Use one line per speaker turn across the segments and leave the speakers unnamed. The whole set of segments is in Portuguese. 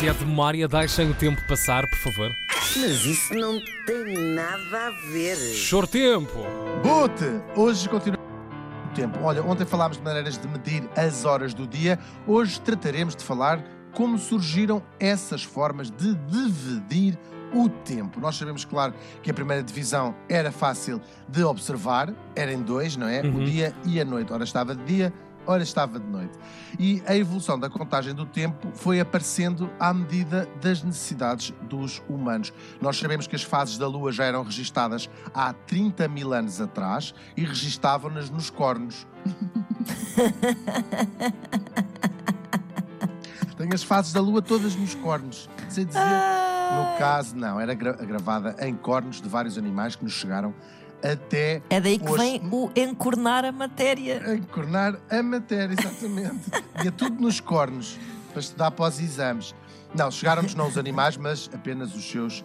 Se é de memória, deixem o tempo passar, por favor.
Mas isso não tem nada a ver.
Chor tempo!
Bote! Hoje continua o tempo. Olha, ontem falámos de maneiras de medir as horas do dia. Hoje trataremos de falar como surgiram essas formas de dividir o tempo. Nós sabemos, claro, que a primeira divisão era fácil de observar, era em dois, não é?
Uhum.
O dia e a noite. Ora estava de dia, ora estava de noite. E a evolução da contagem do tempo foi aparecendo à medida das necessidades dos humanos. Nós sabemos que as fases da Lua já eram registadas há 30 mil anos atrás e registavam-nas nos cornos. Tenho as fases da Lua todas nos cornos. Sei dizer. No caso, não, era gra- gravada em cornos de vários animais que nos chegaram até
É daí que
Hoje-
vem o encornar a matéria.
encornar a matéria, exatamente. Ia tudo nos cornos para estudar para os exames. Não, chegaram-nos não os animais, mas apenas os seus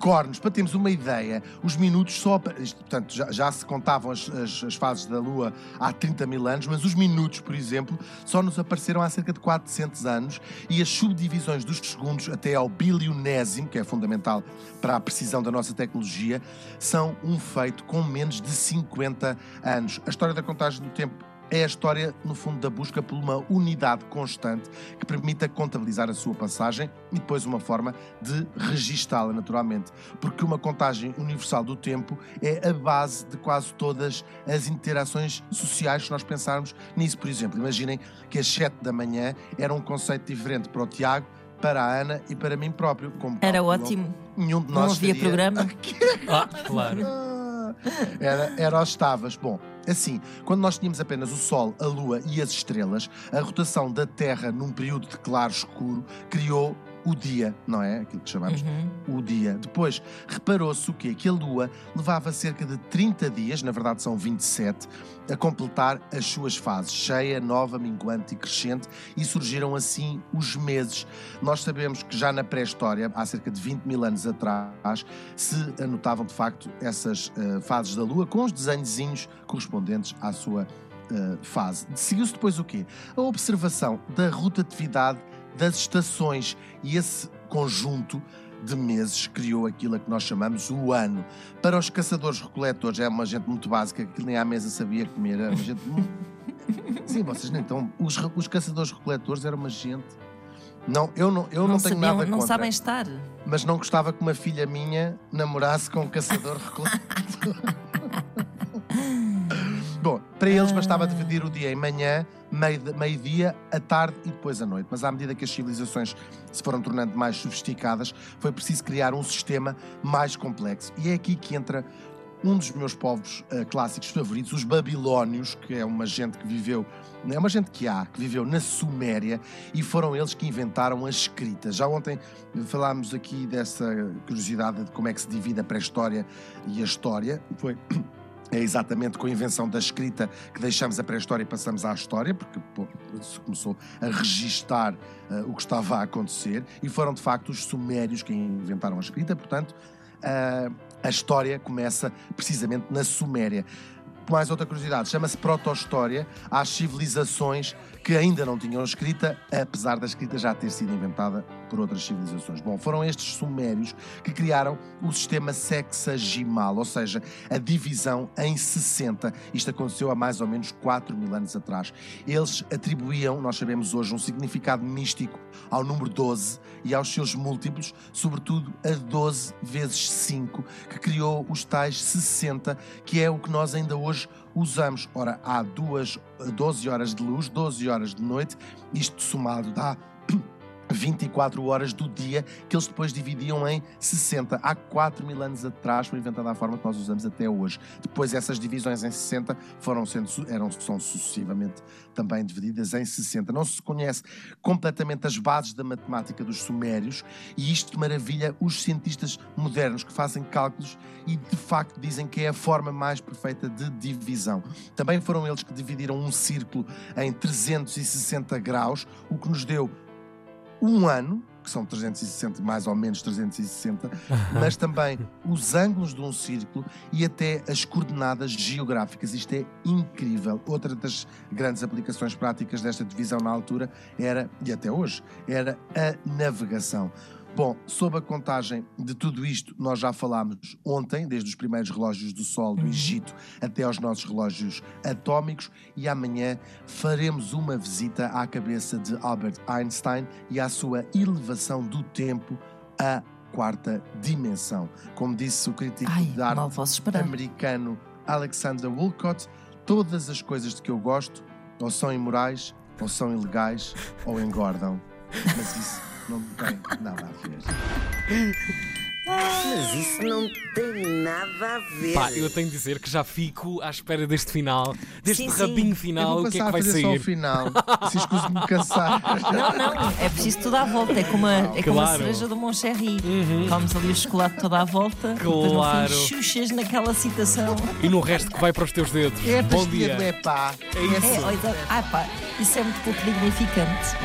cornos. Para termos uma ideia, os minutos só. portanto, já, já se contavam as, as- as fases da Lua há 30 mil anos, mas os minutos, por exemplo, só nos apareceram há cerca de 400 anos e as subdivisões dos segundos até ao bilionésimo, que é fundamental para a precisão da nossa tecnologia, são um feito com menos de 50 anos. A história da contagem do tempo é a história, no fundo, da busca por uma unidade constante que permita contabilizar a sua passagem e depois uma forma de registá-la naturalmente. Porque uma contagem universal do tempo é a base de quase todas as interações sociais, se nós pensarmos nisso. Por exemplo, imaginem que as 7 da manhã era um conceito diferente para o Tiago, para a Ana e para mim próprio. Como
Era
calculou,
ótimo.
Nenhum de
Não
nós
havia
faria-
programa.
Ah, claro.
Era, era estavas. Bom, assim, quando nós tínhamos apenas o Sol, a Lua e as estrelas, a rotação da Terra num período de claro escuro criou o dia, não é? Aquilo que chamamos
Uhum.
o dia. Depois, reparou-se o quê? Que a Lua levava cerca de 30 dias, na verdade são 27, a completar as suas fases, cheia, nova, minguante e crescente, e surgiram assim os meses. Nós sabemos que já na pré-história, há cerca de 20 mil anos atrás, se anotavam de facto essas eh, fases da Lua com os desenhozinhos correspondentes à sua eh, fase. Seguiu-se depois o quê? A observação da rotatividade das estações e esse conjunto de meses criou aquilo a que nós chamamos o ano. Para os caçadores-recoletores é uma gente muito básica que nem à mesa sabia comer. Era uma gente muito... Sim, vocês nem estão... Os, os caçadores-recoletores eram uma gente... Não, eu não, eu não, tenho
sabiam-
nada
não
contra,
sabem estar.
mas não gostava que uma filha minha namorasse com um caçador-recoletor. Bom, para eles bastava dividir o dia em manhã, meio-dia, a tarde e depois a noite. Mas à medida que as civilizações se foram tornando mais sofisticadas, foi preciso criar um sistema mais complexo. E é aqui que entra um dos meus povos eh, clássicos favoritos, os babilónios, que é uma gente que viveu, é uma gente que há, que viveu na Suméria, e foram eles que inventaram a escrita. Já ontem falámos aqui dessa curiosidade de como é que se divide a pré-história e a história. Foi é exatamente com a invenção da escrita que deixamos a pré-história e passamos à história, porque pô, se começou a registar eh, o que estava a acontecer, e foram de facto os sumérios que inventaram a escrita, portanto, ah, a história começa precisamente na Suméria. Mais outra curiosidade, chama-se proto-história às civilizações que ainda não tinham escrita, apesar da escrita já ter sido inventada por outras civilizações. Bom, foram estes sumérios que criaram o sistema sexagimal, ou seja, a divisão em 60. Isto aconteceu há mais ou menos 4 mil anos atrás. Eles atribuíam, nós sabemos hoje, um significado místico ao número 12 e aos seus múltiplos, sobretudo a 12 vezes 5, que criou os tais 60, que é o que nós ainda hoje usamos. Ora, há duas, 12 horas de luz, 12 horas de noite, isto somado dá 24 horas do dia, que eles depois dividiam em 60. Há 4 mil anos atrás foi inventada a forma que nós usamos até hoje. Depois essas divisões em 60 foram sendo, eram, são sucessivamente também divididas em 60. Não se conhece completamente as bases da matemática dos sumérios e isto maravilha os cientistas modernos que fazem cálculos e de facto dizem que é a forma mais perfeita de divisão. Também foram eles que dividiram um círculo em 360 graus, o que nos deu um ano, que são 360, mais ou menos 360, mas também os ângulos de um círculo e até as coordenadas geográficas. Isto é incrível. Outra das grandes aplicações práticas desta divisão na altura era, e até hoje, era a navegação. Bom, sob a contagem de tudo isto, nós já falámos ontem, desde os primeiros relógios do Sol do Egito até aos nossos relógios atómicos, e amanhã faremos uma visita à cabeça de Albert Einstein e à sua elevação do tempo à quarta dimensão. Como disse o crítico
Ai,
de arte americano Alexander Woolcott, todas as coisas de que eu gosto ou são imorais, ou são ilegais, ou engordam. Mas isso não tem nada a ver.
Mas isso não tem nada a ver.
Pá, eu tenho de dizer que já fico à espera deste final, deste
Sim, sim.
rabinho final, o que é que vai
fazer só o
sair.
final. Se escuso-me cansar.
Não, não, é preciso tudo à volta. É como a, é como a
Claro.
cereja do Moncherry. Comes ali o chocolate todo à volta. Depois no
Claro.
fim chuchas naquela citação.
E no resto que vai para os teus dedos.
É
Bom
pastilha
dia.
do epá.
É isso.
É, olha, ah, pá, isso é muito pouco dignificante.